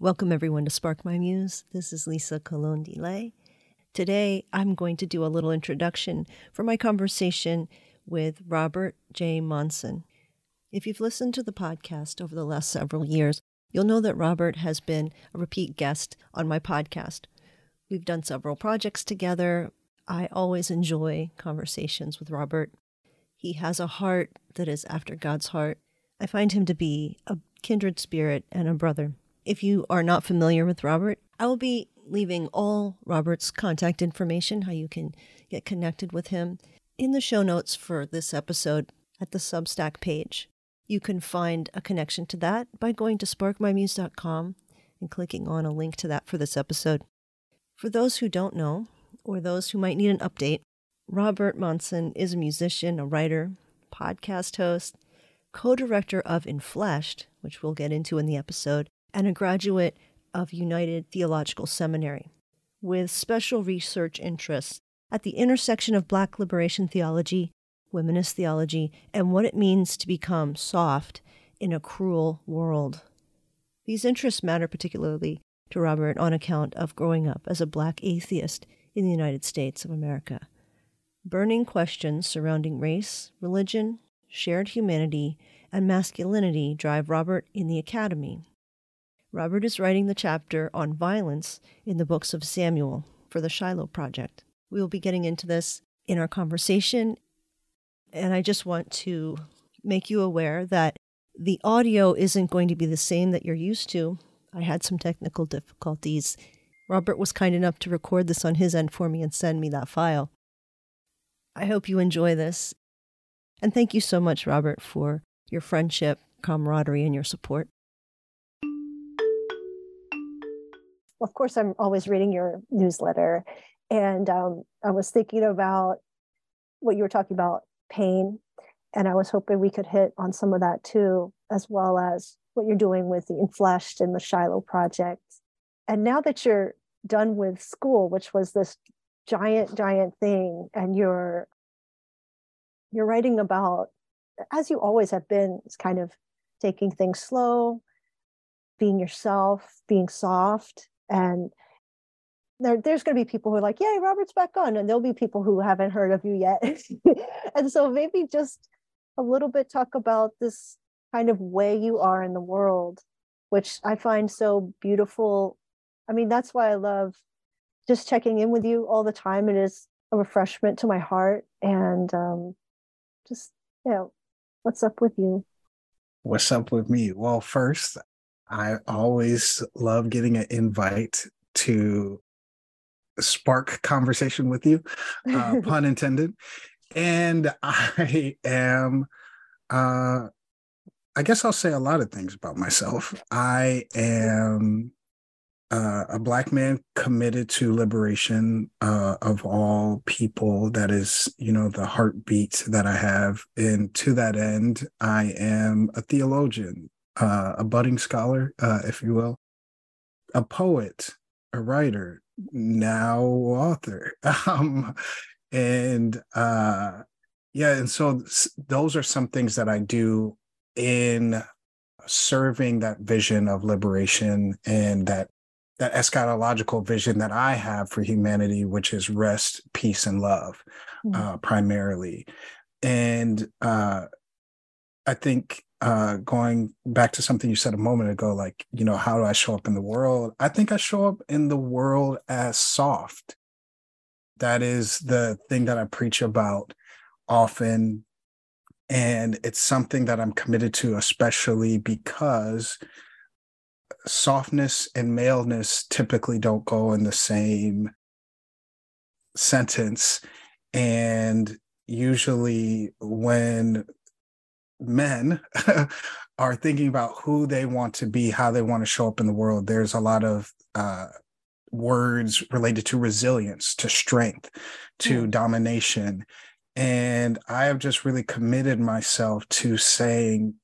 Welcome, everyone, to Spark My Muse. This is Lisa Colon Delay. Today, I'm going to do a little introduction for my conversation with Robert J. Monson. If you've listened to the podcast over the last several years, you'll know that Robert has been a repeat guest on my podcast. We've done several projects together. I always enjoy conversations with Robert. He has a heart that is after God's heart. I find him to be a kindred spirit and a brother. If you are not familiar with Robert, I will be leaving all Robert's contact information, how you can get connected with him, in the show notes for this episode at the Substack page. You can find a connection to that by going to sparkmymuse.com and clicking on a link to that for this episode. For those who don't know, or those who might need an update, Robert Monson is a musician, a writer, podcast host, co director of Enfleshed, which we'll get into in the episode, and a graduate of United Theological Seminary, with special research interests at the intersection of Black liberation theology, womanist theology, and what it means to become soft in a cruel world. These interests matter particularly to Robert on account of growing up as a black atheist in the United States of America. Burning questions surrounding race, religion, shared humanity, and masculinity drive Robert in the academy Robert is writing the chapter on violence in the books of Samuel for the Shiloh Project. We will be getting into this in our conversation, and I just want to make you aware that the audio isn't going to be the same that you're used to. I had some technical difficulties. Robert was kind enough to record this on his end for me and send me that file. I hope you enjoy this. And thank you so much, Robert, for your friendship, camaraderie, and your support. Of course, I'm always reading your newsletter. And um, I was thinking about what you were talking about pain. And I was hoping we could hit on some of that too, as well as what you're doing with the Enfleshed and the Shiloh project. And now that you're done with school, which was this giant, giant thing, and you're you're writing about, as you always have been, it's kind of taking things slow, being yourself, being soft, and there, there's going to be people who are like, "Yay, Robert's back on," and there'll be people who haven't heard of you yet. and so maybe just a little bit talk about this kind of way you are in the world, which I find so beautiful. I mean, that's why I love just checking in with you all the time. It is a refreshment to my heart, and um, just you know, what's up with you? What's up with me? Well, first, I always love getting an invite to spark conversation with you, uh, pun intended. And I am, uh, I guess I'll say a lot of things about myself. I am uh, a black man committed to liberation uh, of all people. That is, you know, the heartbeat that I have. And to that end, I am a theologian uh, a budding scholar, uh, if you will, a poet, a writer, now author. Um, and uh, yeah, and so those are some things that I do in serving that vision of liberation and that that eschatological vision that I have for humanity, which is rest, peace, and love, mm-hmm. uh, primarily. And uh, I think uh, going back to something you said a moment ago, like, you know, how do I show up in the world? I think I show up in the world as soft. That is the thing that I preach about often. And it's something that I'm committed to, especially because softness and maleness typically don't go in the same sentence. And usually, when men are thinking about who they want to be, how they want to show up in the world, there's a lot of uh, words related to resilience, to strength, to mm. domination. And I have just really committed myself to saying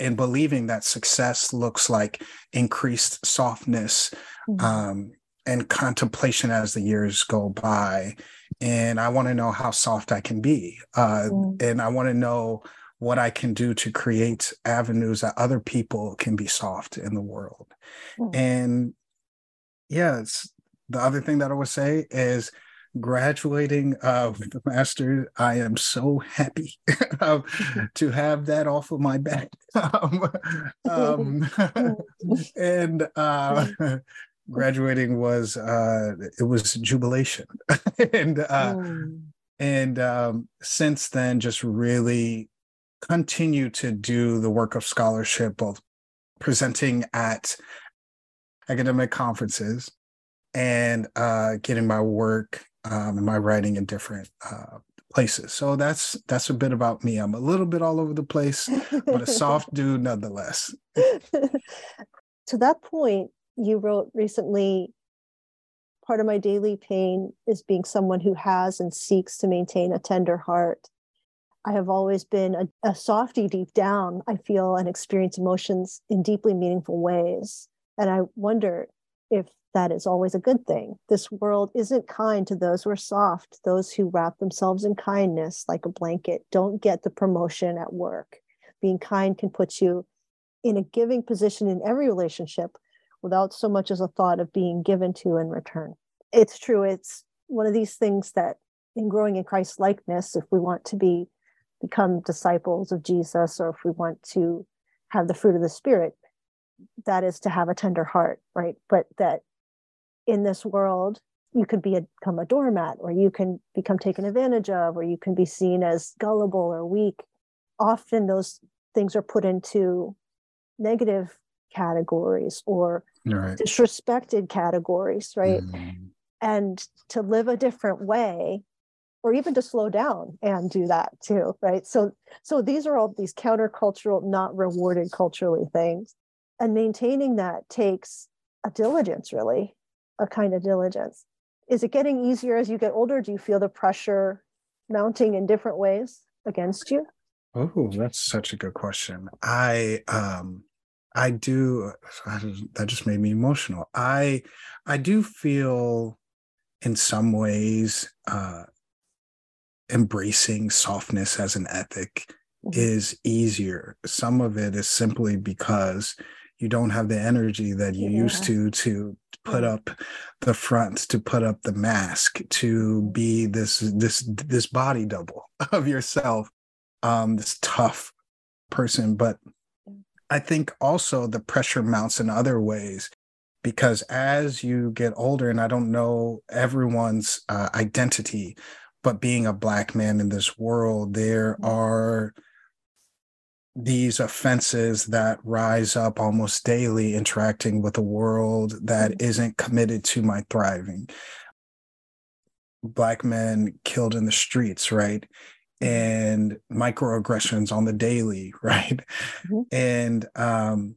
and believing that success looks like increased softness mm-hmm. um, and contemplation as the years go by. And I want to know how soft I can be. Uh, mm. And I want to know what I can do to create avenues that other people can be soft in the world. Mm. And yeah, the other thing that I would say is graduating uh, with the master, I am so happy um, to have that off of my back. um, um, and uh, graduating was uh, it was jubilation, and uh, mm. and um, since then, just really continue to do the work of scholarship, both presenting at academic conferences and uh, getting my work um, and my writing in different uh, places. So that's that's a bit about me. I'm a little bit all over the place, but a soft dude nonetheless. to that point, you wrote recently part of my daily pain is being someone who has and seeks to maintain a tender heart. I have always been a, a softy deep down. I feel and experience emotions in deeply meaningful ways. And I wonder if that is always a good thing. This world isn't kind to those who are soft, those who wrap themselves in kindness like a blanket, don't get the promotion at work. Being kind can put you in a giving position in every relationship without so much as a thought of being given to in return. It's true. It's one of these things that in growing in Christ likeness, if we want to be become disciples of Jesus or if we want to have the fruit of the spirit, that is to have a tender heart, right? But that in this world you could be a, become a doormat or you can become taken advantage of or you can be seen as gullible or weak often those things are put into negative categories or right. disrespected categories right mm. and to live a different way or even to slow down and do that too right so so these are all these countercultural not rewarded culturally things and maintaining that takes a diligence really a kind of diligence. Is it getting easier as you get older? Do you feel the pressure mounting in different ways against you? Oh, that's such a good question. I um I do that just made me emotional. I I do feel in some ways uh embracing softness as an ethic mm-hmm. is easier. Some of it is simply because you don't have the energy that you yeah. used to to put up the front to put up the mask to be this this this body double of yourself um this tough person but i think also the pressure mounts in other ways because as you get older and i don't know everyone's uh, identity but being a black man in this world there mm. are these offenses that rise up almost daily interacting with a world that mm-hmm. isn't committed to my thriving black men killed in the streets right mm-hmm. and microaggressions on the daily right mm-hmm. and um,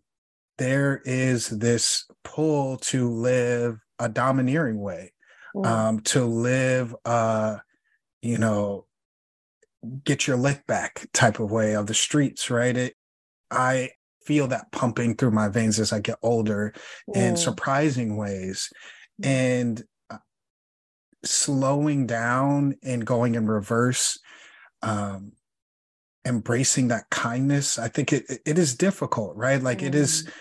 there is this pull to live a domineering way mm-hmm. um, to live uh, you know get your lick back type of way of the streets, right? It, I feel that pumping through my veins as I get older in surprising ways. Mm. And uh, slowing down and going in reverse um, embracing that kindness i think it it is difficult right like mm. it is mm.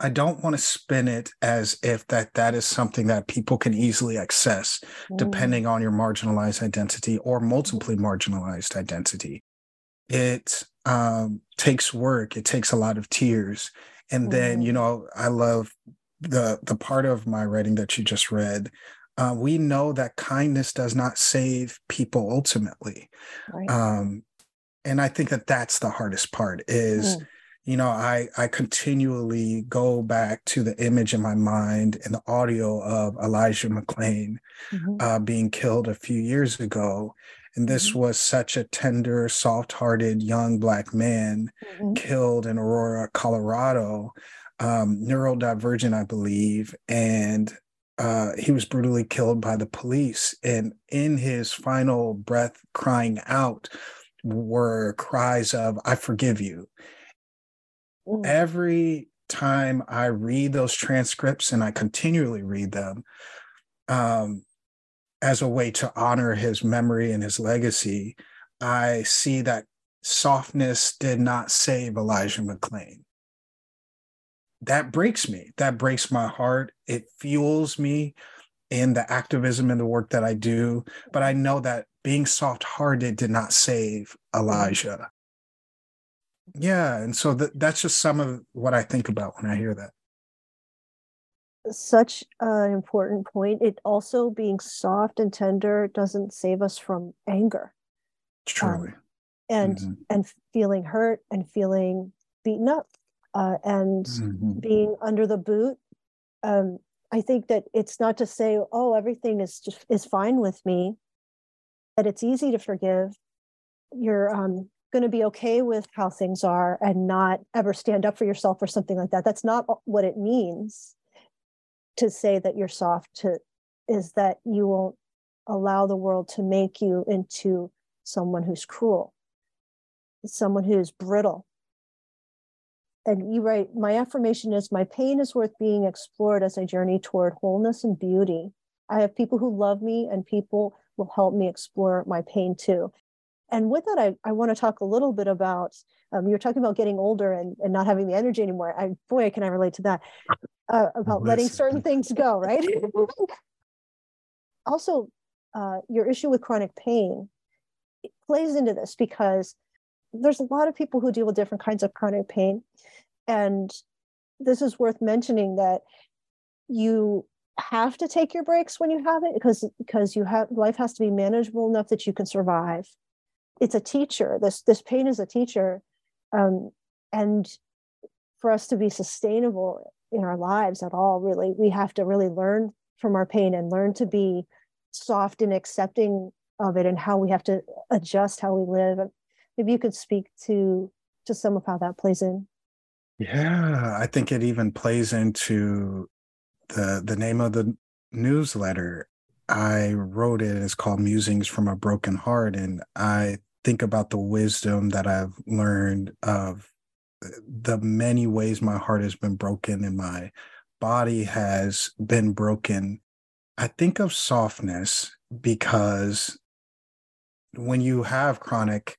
I don't want to spin it as if that that is something that people can easily access mm. depending on your marginalized identity or multiply marginalized identity it um, takes work it takes a lot of tears and then you mm. know i love the the part of my writing that you just read uh, we know that kindness does not save people ultimately right. um, and i think that that's the hardest part is mm. You know i i continually go back to the image in my mind and the audio of elijah mcclain mm-hmm. uh, being killed a few years ago and this mm-hmm. was such a tender soft-hearted young black man mm-hmm. killed in aurora colorado um, neurodivergent i believe and uh, he was brutally killed by the police. And in his final breath, crying out, were cries of, I forgive you. Mm. Every time I read those transcripts, and I continually read them um, as a way to honor his memory and his legacy, I see that softness did not save Elijah McClain that breaks me. That breaks my heart. It fuels me in the activism and the work that I do. But I know that being soft hearted did not save Elijah. Yeah. And so th- that's just some of what I think about when I hear that. Such an important point. It also being soft and tender doesn't save us from anger. Truly. Um, and mm-hmm. and feeling hurt and feeling beaten up uh, and mm-hmm. being under the boot. Um, I think that it's not to say, oh, everything is just is fine with me. That it's easy to forgive. You're um, going to be okay with how things are and not ever stand up for yourself or something like that. That's not what it means to say that you're soft. To is that you won't allow the world to make you into someone who's cruel, someone who's brittle, and you write, my affirmation is my pain is worth being explored as I journey toward wholeness and beauty. I have people who love me and people will help me explore my pain too. And with that, I, I want to talk a little bit about um, you're talking about getting older and, and not having the energy anymore. I boy, can I relate to that uh, about letting certain things go, right? also, uh, your issue with chronic pain plays into this because there's a lot of people who deal with different kinds of chronic pain and this is worth mentioning that you have to take your breaks when you have it because because you have life has to be manageable enough that you can survive it's a teacher this this pain is a teacher um, and for us to be sustainable in our lives at all really we have to really learn from our pain and learn to be soft and accepting of it and how we have to adjust how we live maybe you could speak to to some of how that plays in yeah, I think it even plays into the the name of the newsletter. I wrote it. It's called Musings from a Broken Heart, and I think about the wisdom that I've learned of the many ways my heart has been broken and my body has been broken. I think of softness because when you have chronic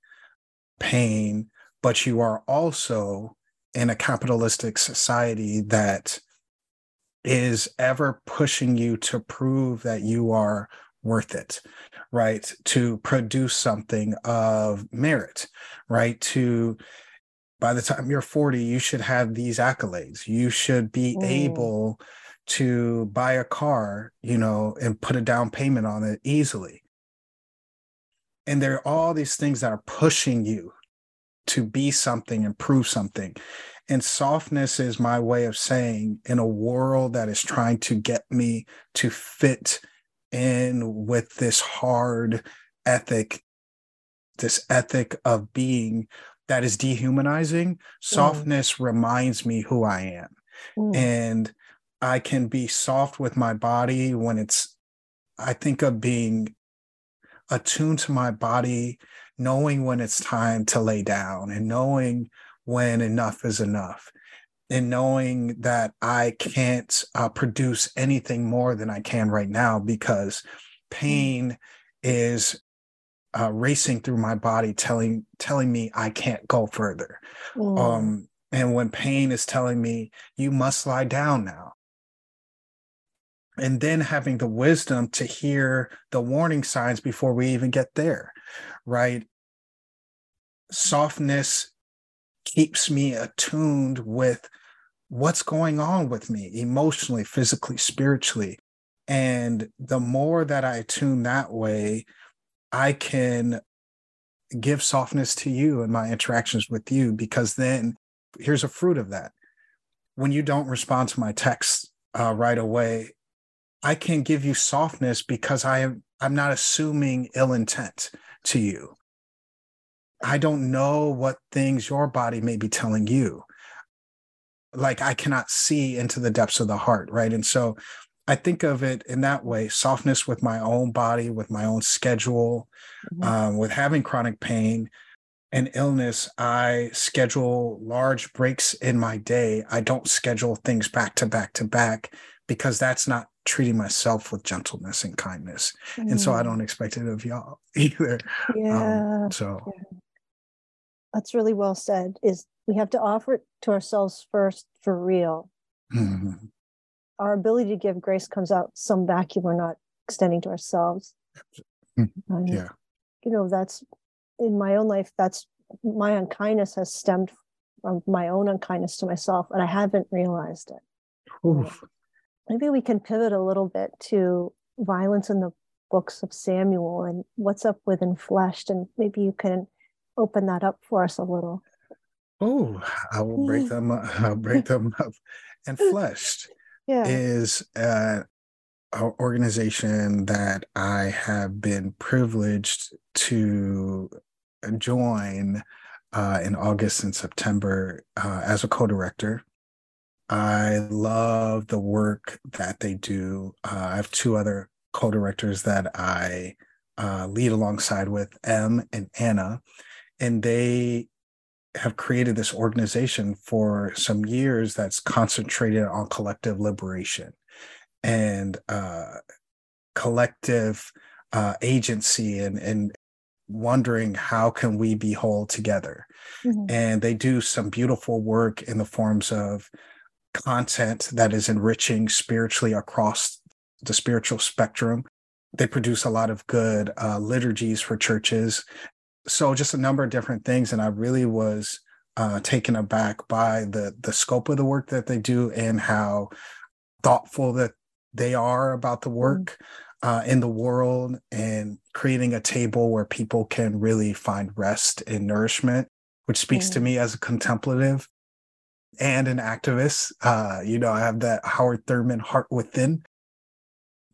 pain, but you are also in a capitalistic society that is ever pushing you to prove that you are worth it, right? To produce something of merit, right? To by the time you're 40, you should have these accolades. You should be mm. able to buy a car, you know, and put a down payment on it easily. And there are all these things that are pushing you to be something and prove something. And softness is my way of saying, in a world that is trying to get me to fit in with this hard ethic, this ethic of being that is dehumanizing, mm. softness reminds me who I am. Mm. And I can be soft with my body when it's, I think of being attuned to my body knowing when it's time to lay down and knowing when enough is enough and knowing that I can't uh, produce anything more than I can right now because pain is uh, racing through my body, telling telling me I can't go further. Mm. Um, and when pain is telling me you must lie down now. And then having the wisdom to hear the warning signs before we even get there, right? Softness keeps me attuned with what's going on with me emotionally, physically, spiritually. And the more that I tune that way, I can give softness to you in my interactions with you because then here's a fruit of that. When you don't respond to my text uh, right away, I can give you softness because I am I'm not assuming ill intent to you. I don't know what things your body may be telling you. Like I cannot see into the depths of the heart, right? And so I think of it in that way softness with my own body, with my own schedule, mm-hmm. um, with having chronic pain and illness. I schedule large breaks in my day. I don't schedule things back to back to back because that's not treating myself with gentleness and kindness. Mm-hmm. And so I mm. don't expect it of y'all either. Um, yeah. Um, so yeah. That's really well said. Is we have to offer it to ourselves first for real. Mm-hmm our ability to give grace comes out some vacuum we're not extending to ourselves. Mm-hmm. And, yeah. You know, that's in my own life, that's my unkindness has stemmed from my own unkindness to myself, and I haven't realized it. Oof. Maybe we can pivot a little bit to violence in the books of Samuel and what's up with Enfleshed, and maybe you can open that up for us a little. Oh, I will break them up. I'll break them up. Enfleshed yeah. is an organization that I have been privileged to join uh, in August and September uh, as a co-director. I love the work that they do. Uh, I have two other co-directors that I uh, lead alongside with M and Anna, and they have created this organization for some years that's concentrated on collective liberation and uh, collective uh, agency and, and wondering how can we be whole together. Mm-hmm. and they do some beautiful work in the forms of content that is enriching spiritually across the spiritual spectrum. They produce a lot of good uh, liturgies for churches so just a number of different things and i really was uh, taken aback by the the scope of the work that they do and how thoughtful that they are about the mm. work uh, in the world and creating a table where people can really find rest and nourishment which speaks to me as a contemplative and an activist. Uh, you know i have that howard thurman heart within.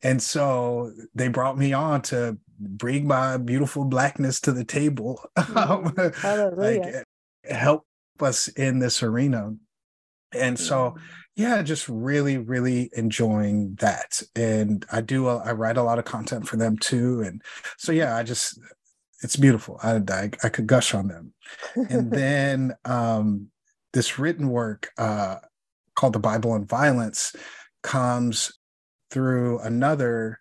And so they brought me on to bring my beautiful blackness to the table, mm, like help us in this arena. And so, yeah, just really, really enjoying that. And I do, I write a lot of content for them too. And so, yeah, I just, it's beautiful. I, I, I could gush on them. and then um, this written work uh, called The Bible and Violence comes through another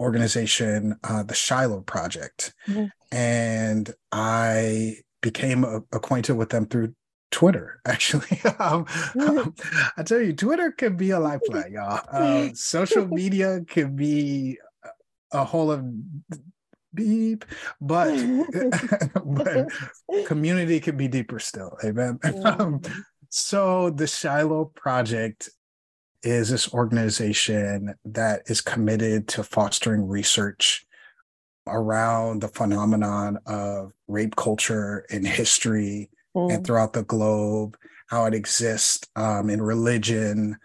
organization, uh, the Shiloh Project. Mm-hmm. And I became a- acquainted with them through Twitter, actually. um, um, I tell you, Twitter can be a lifeline, y'all. Um, social media can be a whole of beep, but, but community can be deeper still. Amen. Um, so the Shiloh Project is this organization that is committed to fostering research around the phenomenon of rape culture in history mm. and throughout the globe, how it exists um, in religion,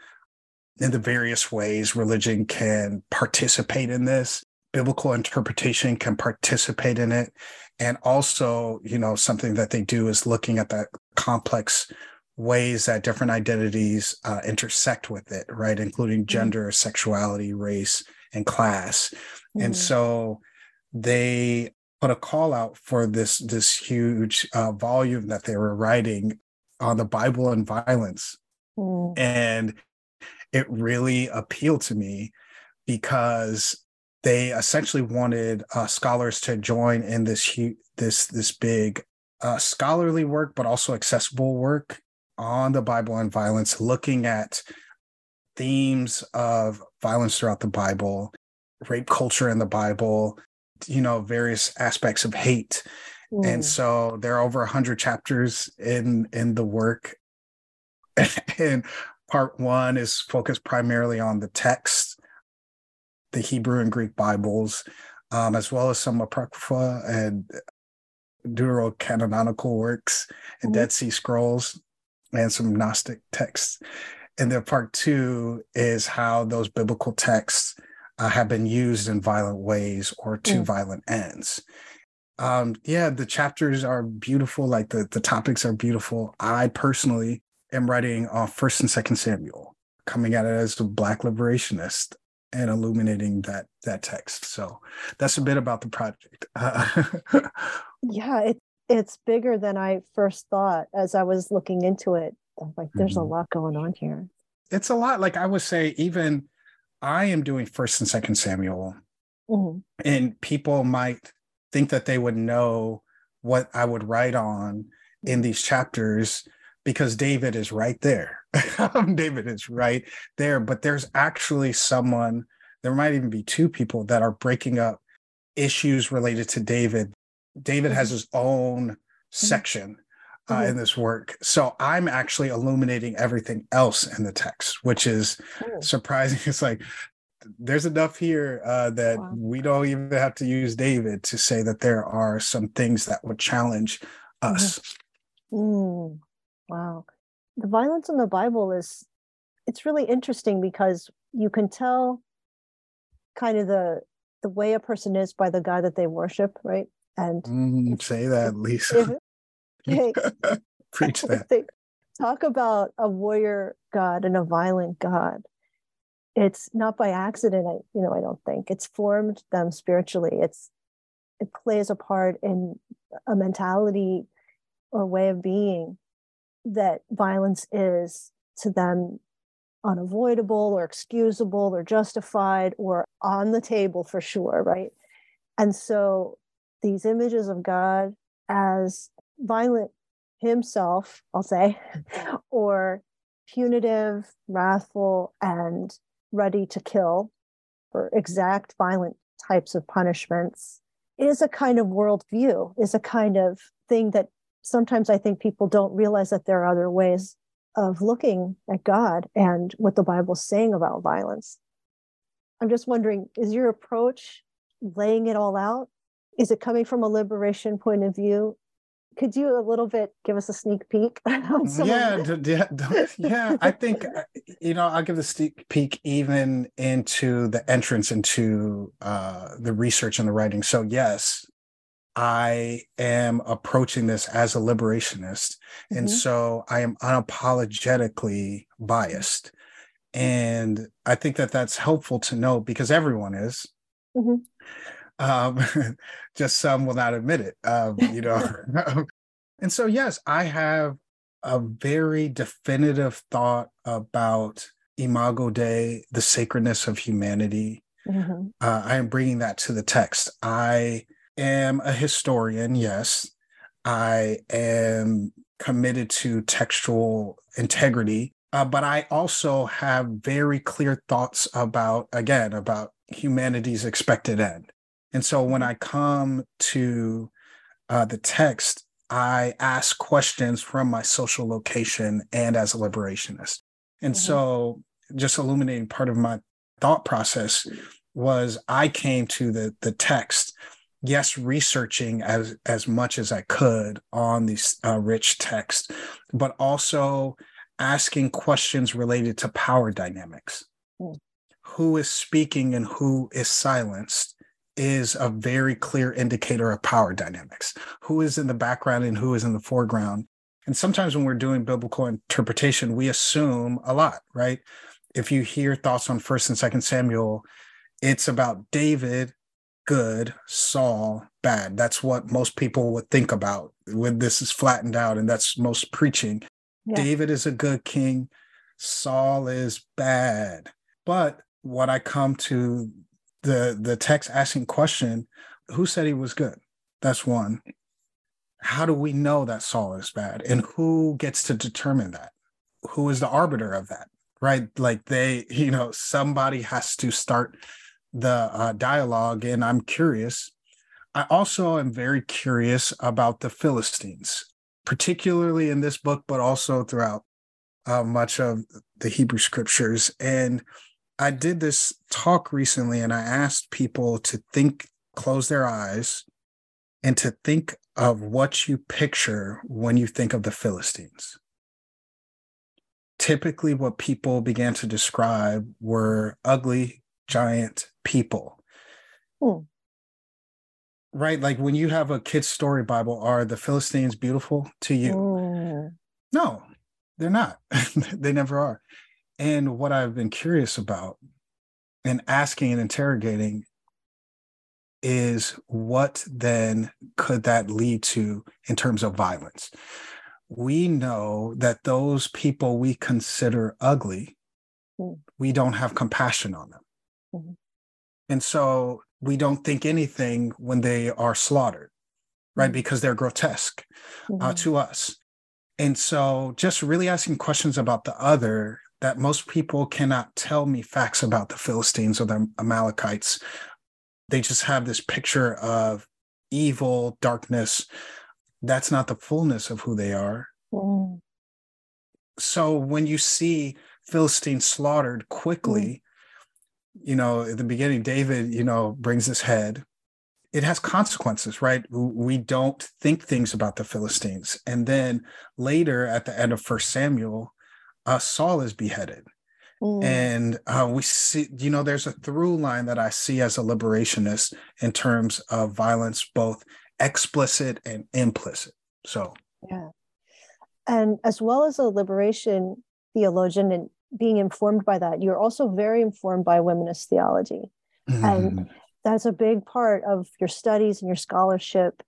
in the various ways religion can participate in this. Biblical interpretation can participate in it. And also, you know, something that they do is looking at that complex ways that different identities uh, intersect with it, right? Including mm-hmm. gender, mm-hmm. sexuality, race, and class. Mm-hmm. And so they put a call out for this this huge uh, volume that they were writing on the Bible and violence, mm. and it really appealed to me because they essentially wanted uh, scholars to join in this huge this this big uh, scholarly work, but also accessible work on the Bible and violence, looking at themes of violence throughout the Bible, rape culture in the Bible, you know, various aspects of hate. Mm. And so there are over 100 chapters in in the work. and part 1 is focused primarily on the text, the Hebrew and Greek Bibles, um, as well as some apocrypha and deuterocanonical works and mm. Dead Sea Scrolls and some Gnostic texts. And then part two is how those biblical texts uh, have been used in violent ways or to mm. violent ends. Um, yeah, the chapters are beautiful. Like the, the topics are beautiful. I personally am writing on First and Second Samuel, coming at it as a Black liberationist and illuminating that that text. So that's a bit about the project. yeah, it, it's bigger than I first thought as I was looking into it. I'm like, there's mm-hmm. a lot going on here. It's a lot. Like I would say, even I am doing first and second Samuel, mm-hmm. and people might think that they would know what I would write on in mm-hmm. these chapters because David is right there. David is right there. But there's actually someone, there might even be two people that are breaking up issues related to David. David mm-hmm. has his own mm-hmm. section uh, mm-hmm. in this work. So I'm actually illuminating everything else in the text, which is oh. surprising. It's like there's enough here uh, that wow. we don't even have to use David to say that there are some things that would challenge us. Mm. Wow. The violence in the Bible is it's really interesting because you can tell kind of the the way a person is by the God that they worship, right? And mm, say that, Lisa. Hey, Preach that. talk about a warrior god and a violent god. It's not by accident, I, you know, I don't think. It's formed them spiritually. It's it plays a part in a mentality or way of being that violence is to them unavoidable or excusable or justified or on the table for sure, right? And so these images of God as violent himself, I'll say, or punitive, wrathful, and ready to kill for exact violent types of punishments is a kind of worldview, is a kind of thing that sometimes I think people don't realize that there are other ways of looking at God and what the Bible's saying about violence. I'm just wondering, is your approach laying it all out? Is it coming from a liberation point of view? could you a little bit give us a sneak peek? yeah, yeah, yeah. I think uh, you know I'll give the sneak peek even into the entrance into uh, the research and the writing. So yes, I am approaching this as a liberationist, mm-hmm. and so I am unapologetically biased, and I think that that's helpful to know because everyone is. Mm-hmm. Um, just some will not admit it, um, you know. and so, yes, I have a very definitive thought about Imago Dei, the sacredness of humanity. Mm-hmm. Uh, I am bringing that to the text. I am a historian, yes. I am committed to textual integrity, uh, but I also have very clear thoughts about, again, about humanity's expected end. And so when I come to uh, the text, I ask questions from my social location and as a liberationist. And mm-hmm. so just illuminating part of my thought process was I came to the the text, yes, researching as as much as I could on these uh, rich text, but also asking questions related to power dynamics. Mm. Who is speaking and who is silenced? Is a very clear indicator of power dynamics who is in the background and who is in the foreground. And sometimes when we're doing biblical interpretation, we assume a lot, right? If you hear thoughts on first and second Samuel, it's about David, good, Saul, bad. That's what most people would think about when this is flattened out, and that's most preaching. Yeah. David is a good king, Saul is bad. But what I come to the the text asking question, who said he was good? That's one. How do we know that Saul is bad? And who gets to determine that? Who is the arbiter of that? Right? Like they, you know, somebody has to start the uh, dialogue. And I'm curious. I also am very curious about the Philistines, particularly in this book, but also throughout uh, much of the Hebrew scriptures. And I did this talk recently and I asked people to think, close their eyes, and to think of what you picture when you think of the Philistines. Typically, what people began to describe were ugly, giant people. Hmm. Right? Like when you have a kid's story Bible, are the Philistines beautiful to you? Mm. No, they're not. they never are. And what I've been curious about and asking and interrogating is what then could that lead to in terms of violence? We know that those people we consider ugly, mm. we don't have compassion on them. Mm-hmm. And so we don't think anything when they are slaughtered, right? Mm-hmm. Because they're grotesque uh, mm-hmm. uh, to us. And so just really asking questions about the other that most people cannot tell me facts about the Philistines or the Amalekites. They just have this picture of evil, darkness. That's not the fullness of who they are. Mm. So when you see Philistines slaughtered quickly, mm. you know, at the beginning, David, you know, brings his head it has consequences, right? We don't think things about the Philistines. And then later at the end of First Samuel, uh, Saul is beheaded. Mm. And uh, we see, you know, there's a through line that I see as a liberationist in terms of violence, both explicit and implicit. So, yeah. And as well as a liberation theologian and being informed by that, you're also very informed by womanist theology. Mm-hmm. And that's a big part of your studies and your scholarship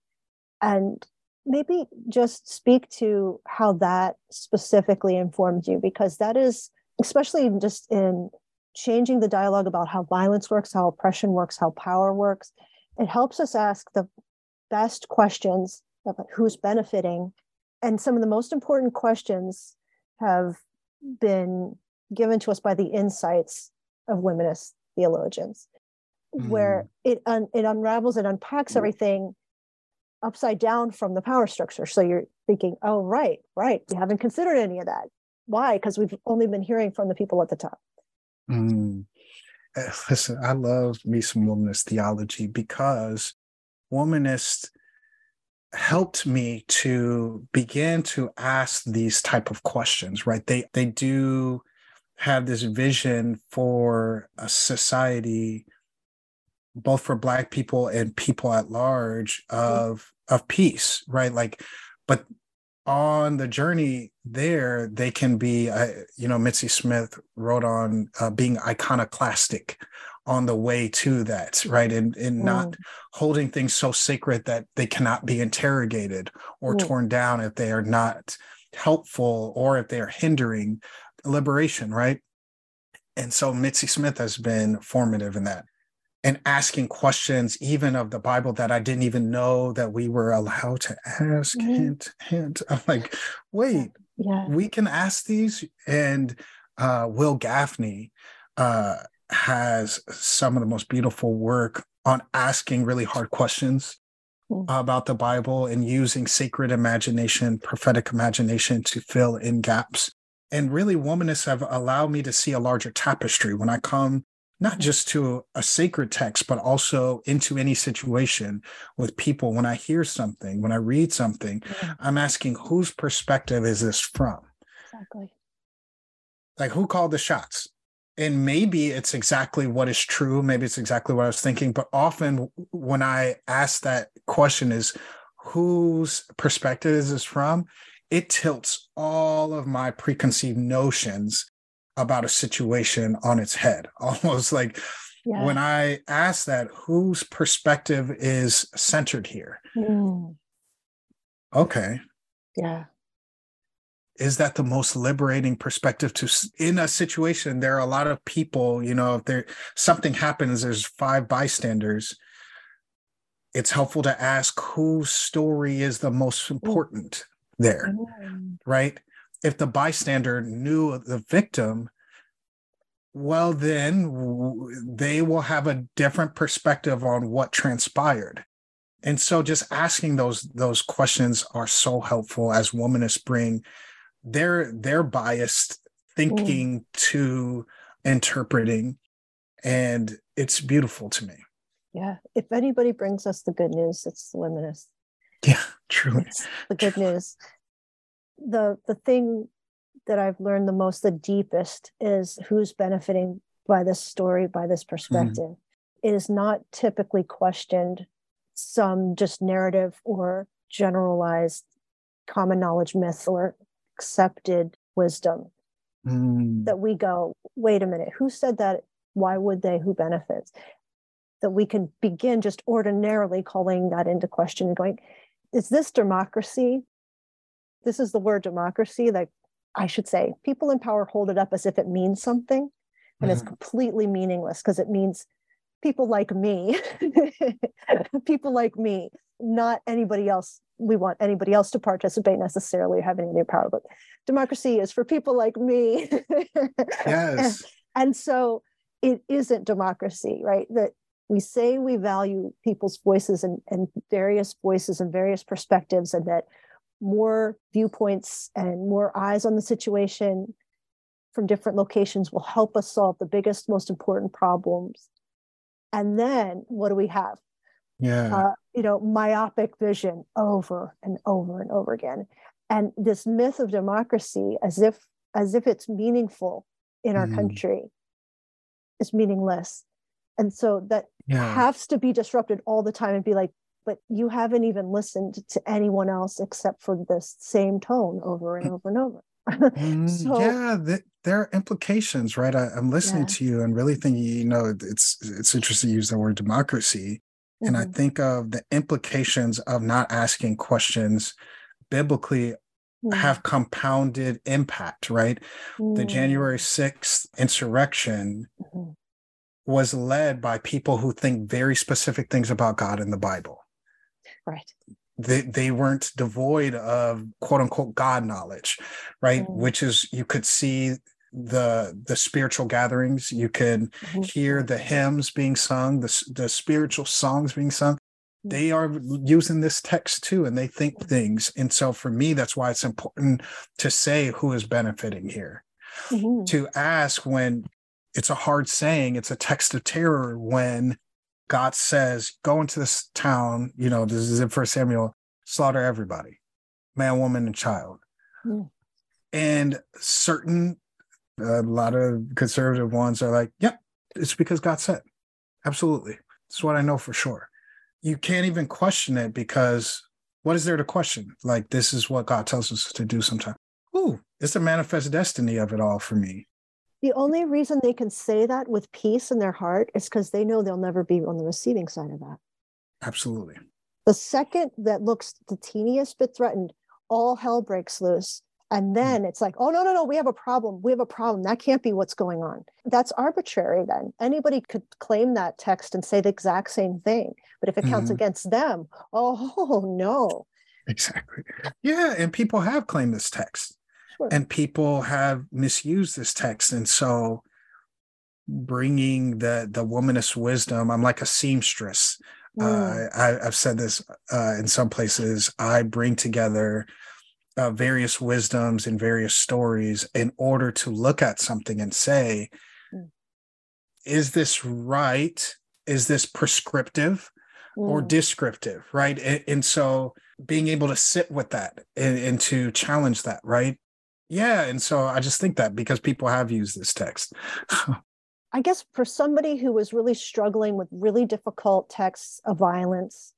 and maybe just speak to how that specifically informed you because that is especially just in changing the dialogue about how violence works how oppression works how power works it helps us ask the best questions about who's benefiting and some of the most important questions have been given to us by the insights of womanist theologians mm. where it un, it unravels and unpacks everything upside down from the power structure. So you're thinking, oh, right, right. We haven't considered any of that. Why? Because we've only been hearing from the people at the top. Mm. Listen, I love me some womanist theology because womanist helped me to begin to ask these type of questions right they they do have this vision for a society both for black people and people at large of of peace right like but on the journey there they can be uh, you know mitzi smith wrote on uh, being iconoclastic on the way to that right and, and mm. not holding things so sacred that they cannot be interrogated or mm. torn down if they are not helpful or if they are hindering liberation right and so mitzi smith has been formative in that and asking questions even of the bible that i didn't even know that we were allowed to ask mm-hmm. hint hint i'm like wait yeah. we can ask these and uh, wil gafney uh, has some of the most beautiful work on asking really hard questions mm-hmm. about the bible and using sacred imagination prophetic imagination to fill in gaps and really womanists have allowed me to see a larger tapestry when i come not just to a sacred text, but also into any situation with people. When I hear something, when I read something, yeah. I'm asking whose perspective is this from? Exactly. Like who called the shots? And maybe it's exactly what is true. Maybe it's exactly what I was thinking. But often when I ask that question is whose perspective is this from? It tilts all of my preconceived notions about a situation on its head almost like yeah. when i ask that whose perspective is centered here mm. okay yeah is that the most liberating perspective to in a situation there are a lot of people you know if there something happens there's five bystanders it's helpful to ask whose story is the most important there mm. right if the bystander knew the victim well then they will have a different perspective on what transpired. And so just asking those those questions are so helpful as womanists bring their their biased thinking mm. to interpreting. And it's beautiful to me. Yeah. If anybody brings us the good news it's the womanists. Yeah truly. It's the good news the the thing that i've learned the most the deepest is who's benefiting by this story by this perspective mm. it is not typically questioned some just narrative or generalized common knowledge myth or accepted wisdom mm. that we go, wait a minute, who said that? Why would they? Who benefits? That we can begin just ordinarily calling that into question and going, is this democracy? This is the word democracy that I should say people in power hold it up as if it means something and mm. it's completely meaningless because it means people like me, people like me, not anybody else. We want anybody else to participate necessarily or have any other power, but democracy is for people like me. yes. And, and so it isn't democracy, right? That we say we value people's voices and, and various voices and various perspectives, and that more viewpoints and more eyes on the situation from different locations will help us solve the biggest, most important problems and then what do we have? Yeah. Uh, you know, myopic vision over and over and over again. And this myth of democracy as if as if it's meaningful in our mm. country is meaningless. And so that yeah. has to be disrupted all the time and be like, but you haven't even listened to anyone else except for this same tone over and over and over. Mm, so, yeah, th- there are implications, right? I, am listening yeah. to you and really thinking, you know, it's it's interesting to use the word democracy, mm-hmm. and I mm-hmm. think of the implications of not asking questions biblically mm-hmm. have compounded impact, right? Mm-hmm. The January 6th insurrection mm-hmm. was led by people who think very specific things about God in the Bible. Right they, they weren't devoid of quote unquote God knowledge, right? Mm. Which is you could see the the spiritual gatherings, you could mm-hmm. hear the hymns being sung, the, the spiritual songs being sung. Mm. They are using this text too, and they think mm. things. And so for me, that's why it's important to say who is benefiting here. Mm-hmm. To ask when it's a hard saying, it's a text of terror when God says, go into this town, you know, this is in First Samuel, slaughter everybody, man, woman, and child. Mm. And certain, a lot of conservative ones are like, yep, yeah, it's because God said. Absolutely. It's what I know for sure. You can't even question it because what is there to question? Like, this is what God tells us to do sometimes. Ooh, it's the manifest destiny of it all for me. The only reason they can say that with peace in their heart is because they know they'll never be on the receiving side of that. Absolutely. The second that looks the teeniest bit threatened, all hell breaks loose. And hmm. then it's like, oh, no, no, no, we have a problem. We have a problem. That can't be what's going on. That's arbitrary then. Anybody could claim that text and say the exact same thing. But if it counts mm-hmm. against them, oh, no. Exactly. Yeah. And people have claimed this text. Sure. And people have misused this text. And so bringing the the womanist wisdom, I'm like a seamstress. Uh, mm. Uh, I, have said this uh, in some places. I bring together uh, various wisdoms and various stories in order to look at something and say, mm. is this right? Is this prescriptive mm. or descriptive? Right. And, and, so being able to sit with that and, and to challenge that, right? Yeah. And so I just think that because people have used this text. I guess for somebody who was really struggling with really difficult texts of violence,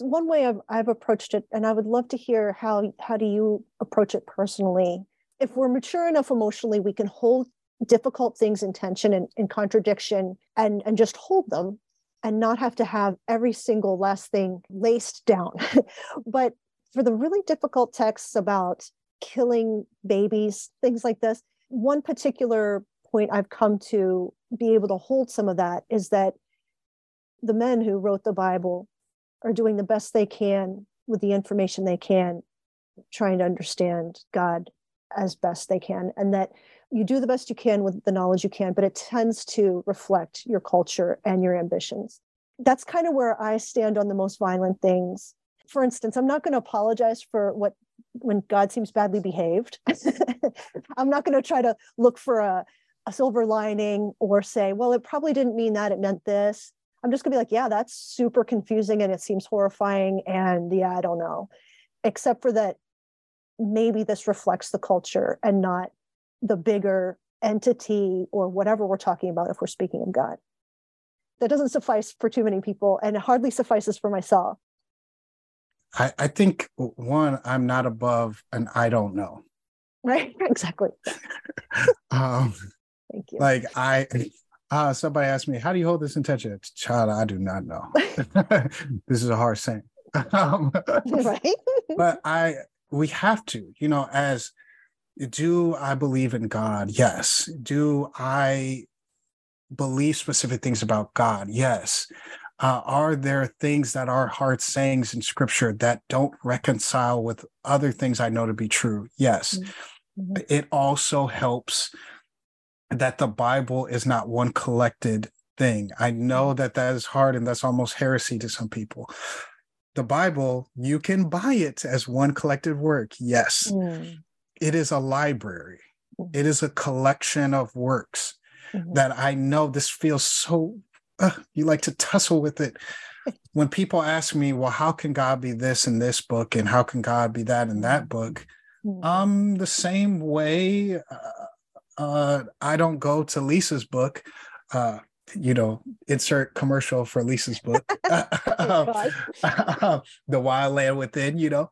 one way I've, I've approached it, and I would love to hear how how do you approach it personally. If we're mature enough emotionally, we can hold difficult things in tension and, in contradiction and and just hold them and not have to have every single last thing laced down. but for the really difficult texts about killing babies, things like this. One particular point I've come to be able to hold some of that is that the men who wrote the Bible are doing the best they can with the information they can, trying to understand God as best they can. And that you do the best you can with the knowledge you can, but it tends to reflect your culture and your ambitions. That's kind of where I stand on the most violent things. For instance, I'm not going to apologize for what when God seems badly behaved. I'm not going to try to look for a, a silver lining or say, well, it probably didn't mean that, it meant this. I'm just going to be like, yeah, that's super confusing and it seems horrifying. And yeah, I don't know. Except for that, maybe this reflects the culture and not the bigger entity or whatever we're talking about if we're speaking of God. That doesn't suffice for too many people and it hardly suffices for myself. I, I think one, I'm not above an I don't know. Right, exactly. um, Thank you. Like I, uh, somebody asked me, "How do you hold this intention?" Child, I do not know. this is a hard saying, um, right? but I, we have to, you know, as do I believe in God? Yes. Do I believe specific things about God? Yes. Uh, are there things that are hard sayings in scripture that don't reconcile with other things I know to be true? Yes. Mm-hmm. It also helps that the Bible is not one collected thing. I know that that is hard and that's almost heresy to some people. The Bible, you can buy it as one collected work. Yes. Mm. It is a library. Mm. It is a collection of works mm-hmm. that I know this feels so uh, you like to tussle with it. When people ask me, well, how can God be this in this book and how can God be that in that book? Mm-hmm. Um, the same way uh, uh, I don't go to Lisa's book. Uh, you know, insert commercial for Lisa's book, oh, uh, The Wild Land Within. You know,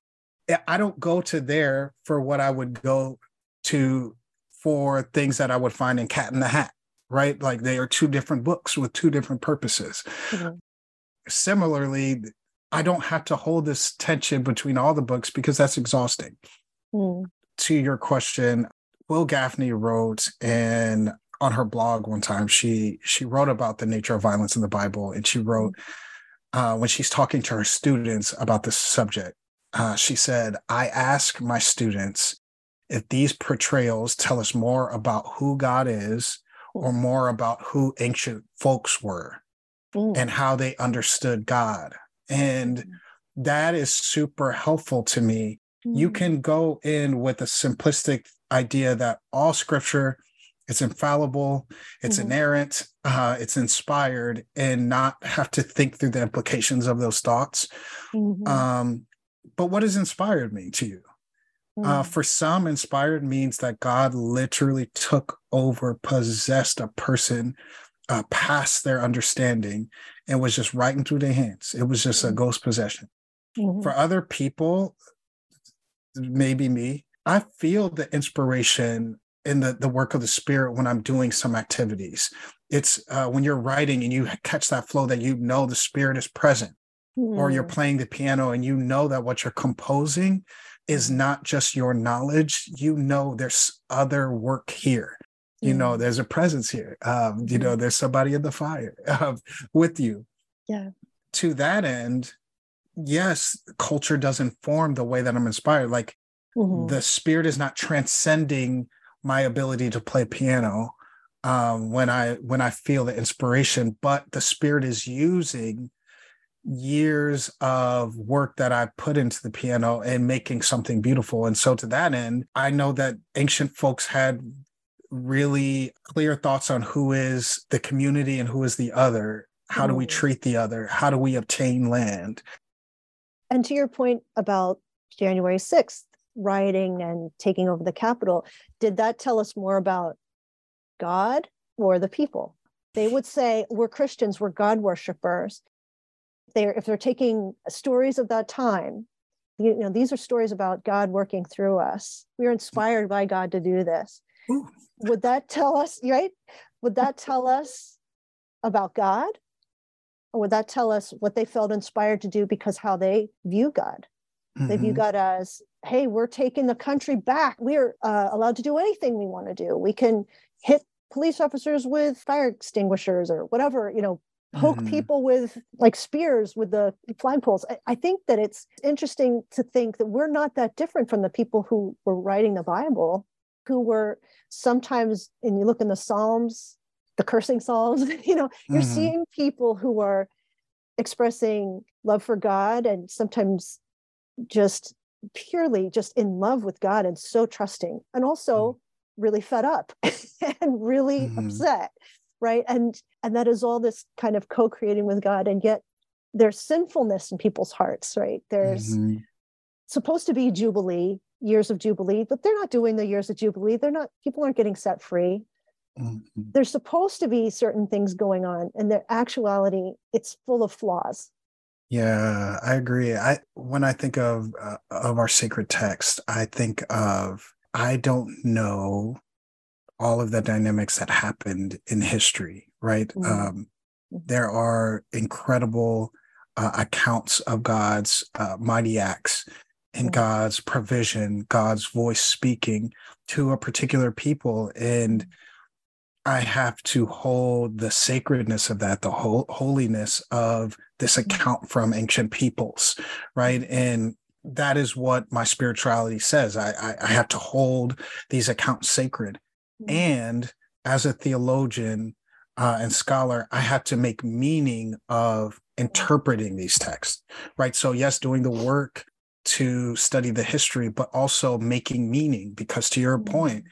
I don't go to there for what I would go to for things that I would find in Cat in the Hat, right? Like they are two different books with two different purposes. Mm-hmm. Similarly, I don't have to hold this tension between all the books because that's exhausting. Mm. To your question, Wil Gafney wrote and on her blog one time she she wrote about the nature of violence in the Bible and she wrote uh, when she's talking to her students about this subject uh, she said I ask my students if these portrayals tell us more about who God is or more about who ancient folks were mm. and how they understood God and mm. that is super helpful to me you mm. can go in with a simplistic idea that all scripture it's infallible it's mm-hmm. inerrant uh, it's inspired and not have to think through the implications of those thoughts mm-hmm. um, but what does inspired mean to you uh, mm-hmm. uh, for some inspired means that god literally took over possessed a person uh, past their understanding and was just writing through their hands it was just a mm-hmm. ghost possession mm-hmm. for other people maybe me I feel the inspiration in the, the work of the spirit when I'm doing some activities. It's uh, when you're writing and you catch that flow that you know the spirit is present, mm. or you're hmm. playing the piano and you know that what you're composing is hmm. not just your knowledge. You know there's other work here. You know hmm. there's a presence here. Um, you know there's somebody in the fire uh, with you. Yeah. To that end, yes, culture does inform the way that I'm inspired. Like mm-hmm. the spirit is not transcending my ability to play piano um, when I when I feel the inspiration, but the spirit is using years of work that I put into the piano and making something beautiful. And so to that end, I know that ancient folks had really clear thoughts on who is the community and who is the other. How do we mm. treat the other? How do we obtain land? And to your point about January 6th, rioting and taking over the Capitol, did that tell us more about God or the people? They would say, We're Christians, we're God worshippers. They're, if they're taking stories of that time, you know, these are stories about God working through us. We are inspired by God to do this. Ooh. Would that tell us, right? Would that tell us about God? Or would that tell us what they felt inspired to do because how they view God? Mm-hmm. They view mm-hmm. God as hey, we're taking the country back. We're uh, allowed to do anything we want to do. We can hit police officers with fire extinguishers or whatever, you know, poke mm. people with like spears with the flagpoles. I, I think that it's interesting to think that we're not that different from the people who were writing the Bible, who were sometimes, and you look in the Psalms, the cursing Psalms, you know, you're mm-hmm. seeing people who are expressing love for God and sometimes just purely just in love with God and so trusting and also mm. really fed up and really mm-hmm. upset right and and that is all this kind of co-creating with God and yet there's sinfulness in people's hearts right there's mm-hmm. supposed to be jubilee years of jubilee but they're not doing the years of jubilee they're not people aren't getting set free mm-hmm. there's supposed to be certain things going on and their actuality it's full of flaws yeah, I agree. I when I think of uh, of our sacred text, I think of I don't know all of the dynamics that happened in history, right? Mm-hmm. Um, there are incredible uh, accounts of God's uh, mighty acts and mm-hmm. God's provision, God's voice speaking to a particular people, and I have to hold the sacredness of that, the whole holiness of this mm-hmm. account from ancient peoples, right? And that is what my spirituality says. I, I, I have to hold these accounts sacred. Mm-hmm. And as a theologian uh, and scholar, I have to make meaning of interpreting these texts, right? So, yes, doing the work to study the history, but also making meaning, because to your mm-hmm. point,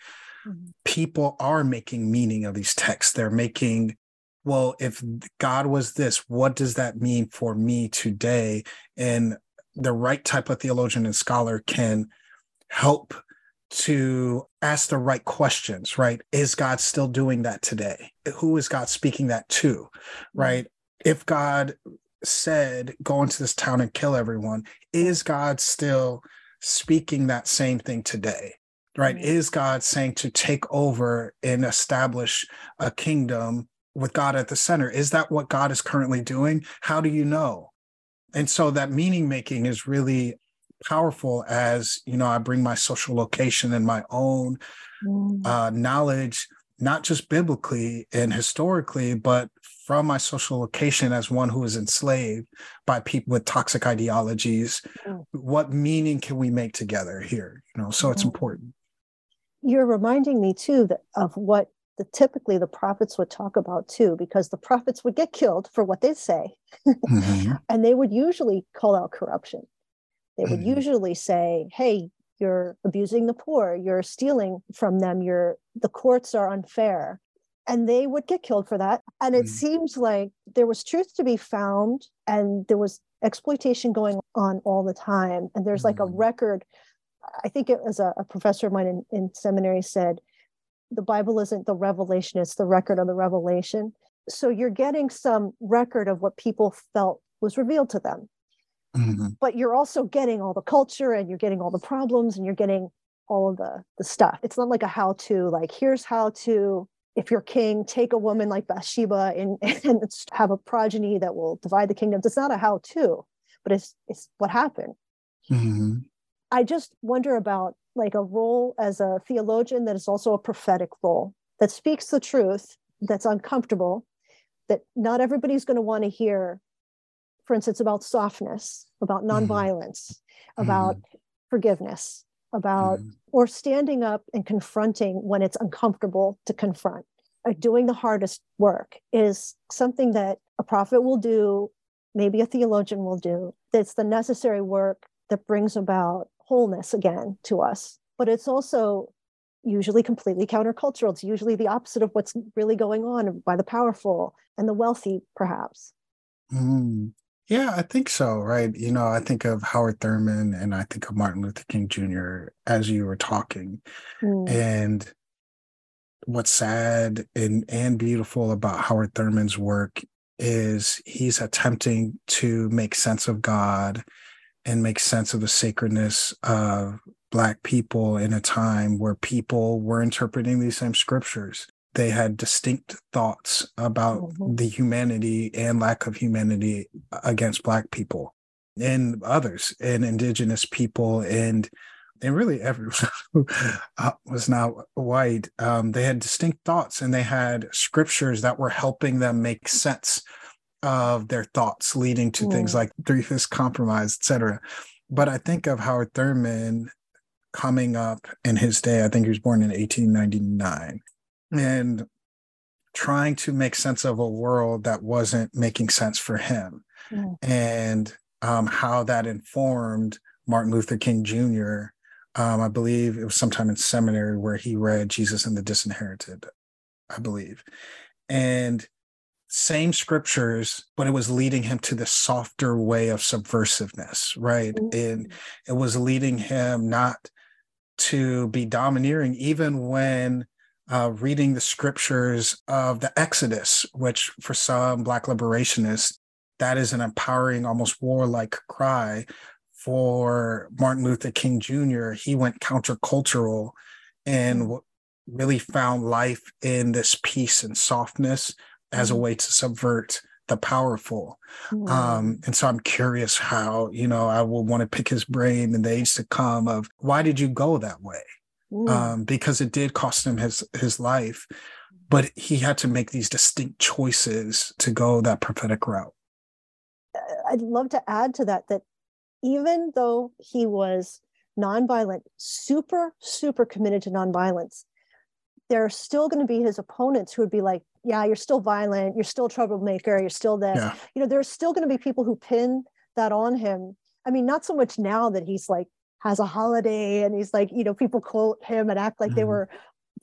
mm-hmm. people are making meaning of these texts. They're making well, if God was this, what does that mean for me today? And the right type of theologian and scholar can help to ask the right questions, right? Is God still doing that today? Who is God speaking that to, right? If God said, go into this town and kill everyone, is God still speaking that same thing today? Right? Is God saying to take over and establish a kingdom with God at the center. Is that what God is currently doing? How do you know? And so that meaning making is really powerful as, you know, I bring my social location and my own mm. uh, knowledge, not just biblically and historically, but from my social location as one who is enslaved by people with toxic ideologies. Mm. What meaning can we make together here? You know, so mm. it's important. You're reminding me too that of what the typically the prophets would talk about too, because the prophets would get killed for what they say. mm-hmm. And they would usually call out corruption. They would mm-hmm. usually say, hey, you're abusing the poor, you're stealing from them, you're the courts are unfair. And they would get killed for that. And it mm-hmm. seems like there was truth to be found and there was exploitation going on all the time. And there's like a mm-hmm. record. I think it was a, a professor of mine in, in seminary said, the Bible isn't the revelation, it's the record of the revelation. So you're getting some record of what people felt was revealed to them. Mm-hmm. But you're also getting all the culture and you're getting all the problems and you're getting all of the, the stuff. It's not like a how to, like, here's how to, if you're king, take a woman like Bathsheba and, and have a progeny that will divide the kingdoms. It's not a how to, but it's, it's what happened. Mm-hmm. I just wonder about like a role as a theologian that is also a prophetic role that speaks the truth that's uncomfortable that not everybody's going to want to hear for instance about softness about mm-hmm. nonviolence mm-hmm. about mm-hmm. forgiveness about mm-hmm. or standing up and confronting when it's uncomfortable to confront uh, doing the hardest work is something that a prophet will do maybe a theologian will do that's the necessary work that brings about wholeness again to us. But it's also usually completely countercultural. It's usually the opposite of what's really going on by the powerful and the wealthy, perhaps. Mm. Yeah, I think so, right? You know, I think of Howard Thurman and I think of Martin Luther King Jr. as you were talking. Mm. And what's sad and, and beautiful about Howard Thurman's work is he's attempting to make sense of God and make sense of the sacredness of Black people in a time where people were interpreting these same scriptures. They had distinct thoughts about mm-hmm. the humanity and lack of humanity against Black people and others and Indigenous people and and really everyone who uh, was not white, um, they had distinct thoughts and they had scriptures that were helping them make sense of their thoughts, leading to mm. things like three fifths compromise, etc. But I think of Howard Thurman coming up in his day. I think he was born in 1899, and trying to make sense of a world that wasn't making sense for him, mm. and um, how that informed Martin Luther King Jr. Um, I believe it was sometime in seminary where he read Jesus and the Disinherited, I believe. And same scriptures, but it was leading him to the softer way of subversiveness, right? Mm-hmm. And it was leading him not to be domineering, even when uh, reading the scriptures of the Exodus, which for some Black liberationists, that is an empowering, almost warlike cry for Martin Luther King Jr., he went countercultural and mm. really found life in this peace and softness as a mm. way to subvert the powerful. Mm. Um, and so I'm curious how, you know, I will want to pick his brain in the age to come of why did you go that way? Um, because it did cost him his his life, but he had to make these distinct choices to go that prophetic route. I'd love to add to that that even though he was nonviolent, super, super committed to nonviolence, there are still going to be his opponents who would be like, yeah, you're still violent, you're still a troublemaker, you're still this. Yeah. You know, there's still going to be people who pin that on him. I mean, not so much now that he's like has a holiday and he's like, you know, people quote him and act like mm-hmm. they were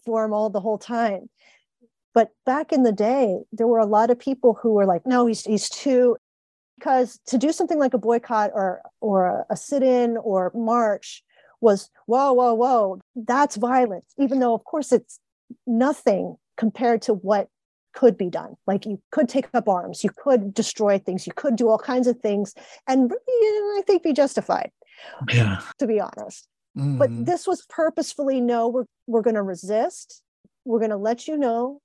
for him all the whole time. But back in the day, there were a lot of people who were like, no, he's he's too because to do something like a boycott or or a sit-in or march was whoa whoa whoa that's violence even though of course it's nothing compared to what could be done like you could take up arms you could destroy things you could do all kinds of things and i think be justified yeah to be honest mm-hmm. but this was purposefully no we're, we're going to resist we're going to let you know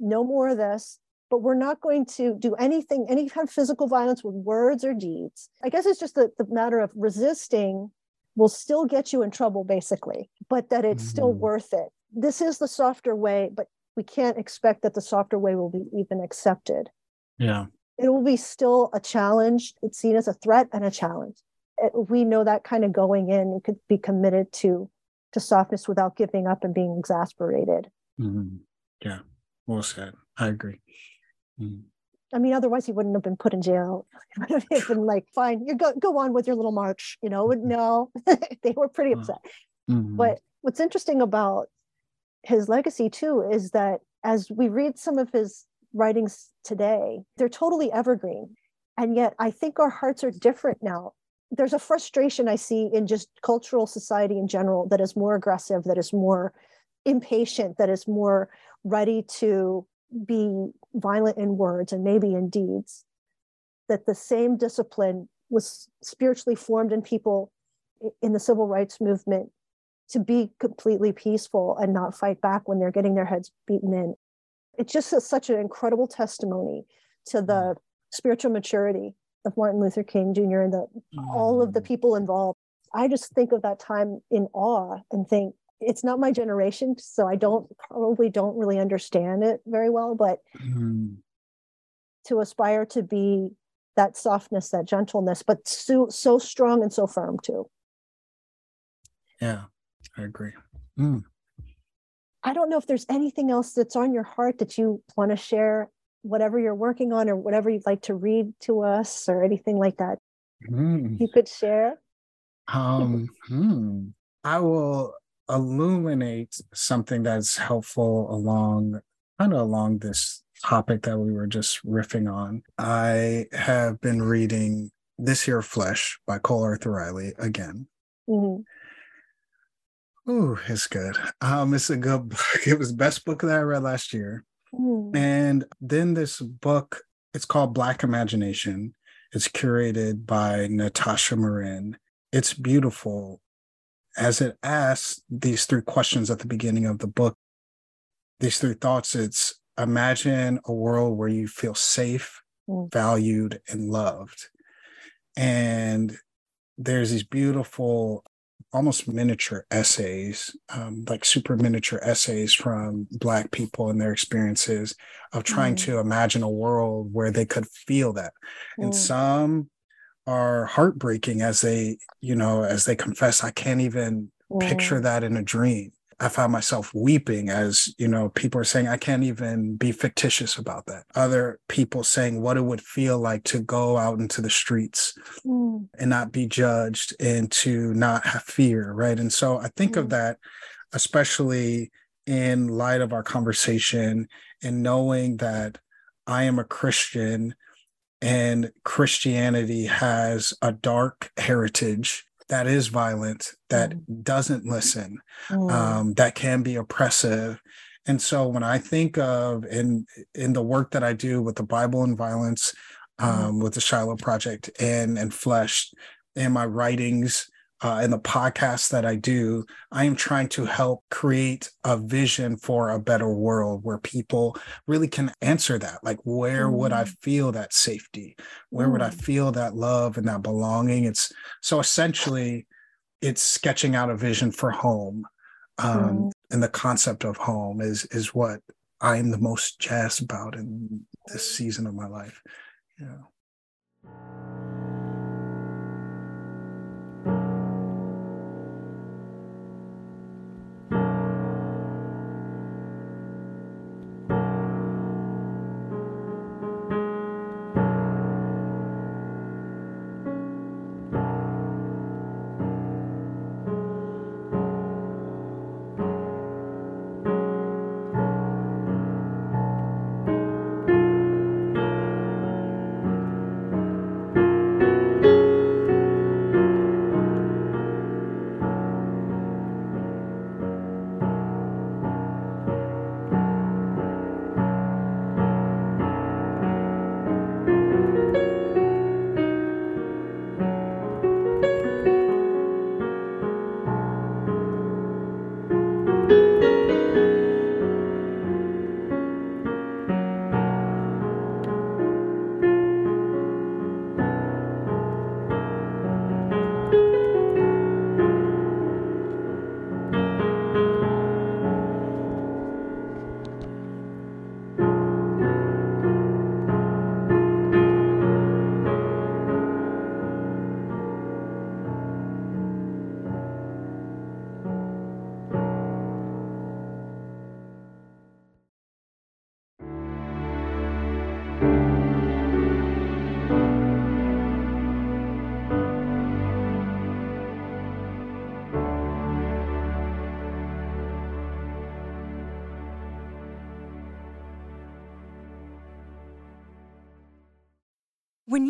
no more of this but we're not going to do anything, any kind of physical violence with words or deeds. I guess it's just the, the matter of resisting will still get you in trouble, basically, but that it's mm-hmm. still worth it. This is the softer way, but we can't expect that the softer way will be even accepted. Yeah. It will be still a challenge. It's seen as a threat and a challenge. It, we know that kind of going in, could be committed to to softness without giving up and being exasperated. Mm-hmm. Yeah, well said. I agree. Mm. I mean, otherwise he wouldn't have been put in jail. He would have been like, fine, you go go on with your little march. You know, mm-hmm. no, they were pretty upset. Mm-hmm. But what's interesting about his legacy too is that as we read some of his writings today, they're totally evergreen. And yet I think our hearts are different now. There's a frustration I see in just cultural society in general that is more aggressive, that is more impatient, that is more ready to be violent in words and maybe in deeds, that the same discipline was spiritually formed in people in the civil rights movement to be completely peaceful and not fight back when they're getting their heads beaten in. It's just a, such an incredible testimony to the mm. spiritual maturity of Martin Luther King Jr. and the, all of the mm. people involved. I just think of that time in awe and think, it's not my generation, so I don't probably don't really understand it very well. But mm. to aspire to be that softness, that gentleness, but so so strong and so firm too. Yeah, I agree. Mm. I don't know if there's anything else that's on your heart that you want to share, whatever you're working on or whatever you'd like to read to us or anything like that. Mm. You could share. Um, hmm. I will illuminate something that's helpful along kind of along this topic that we were just riffing on. I have been reading This Here Flesh by Cole Arthur Riley again. Mm-hmm. Ooh, it's good. Um, it's a good book. It was the best book that I read last year. Mm. And then this book, it's called Black Imagination. It's curated by Natasha Marin. It's beautiful as it asks these three questions at the beginning of the book, these three thoughts, it's imagine a world where you feel safe, mm. valued, and loved. And there's these beautiful almost miniature essays, um, like super miniature essays from Black people and their experiences of trying mm. to imagine a world where they could feel that. Mm. And some are heartbreaking as they, you know, as they confess, I can't even mm. picture that in a dream. I found myself weeping as, you know, people are saying, I can't even be fictitious about that. Other people saying what it would feel like to go out into the streets mm. and not be judged and to not have fear. Right. And so I think mm. of that, especially in light of our conversation and knowing that I am a Christian and Christianity has a dark heritage that is violent, that mm. doesn't listen, mm. um, that can be oppressive. And so when I think of in in the work that I do with the Bible and violence, mm. um, with the Shiloh Project and Enfleshed, and my writings uh, and the podcasts that I do, I am trying to help create a vision for a better world where people really can answer that. Like, where mm. would I mm. feel that safety? Where mm. would I mm. feel that love and that belonging? It's so essentially, it's sketching out a vision for home. Um, mm. And the concept of home is is what I'm the most jazzed about in this season of my life. Yeah.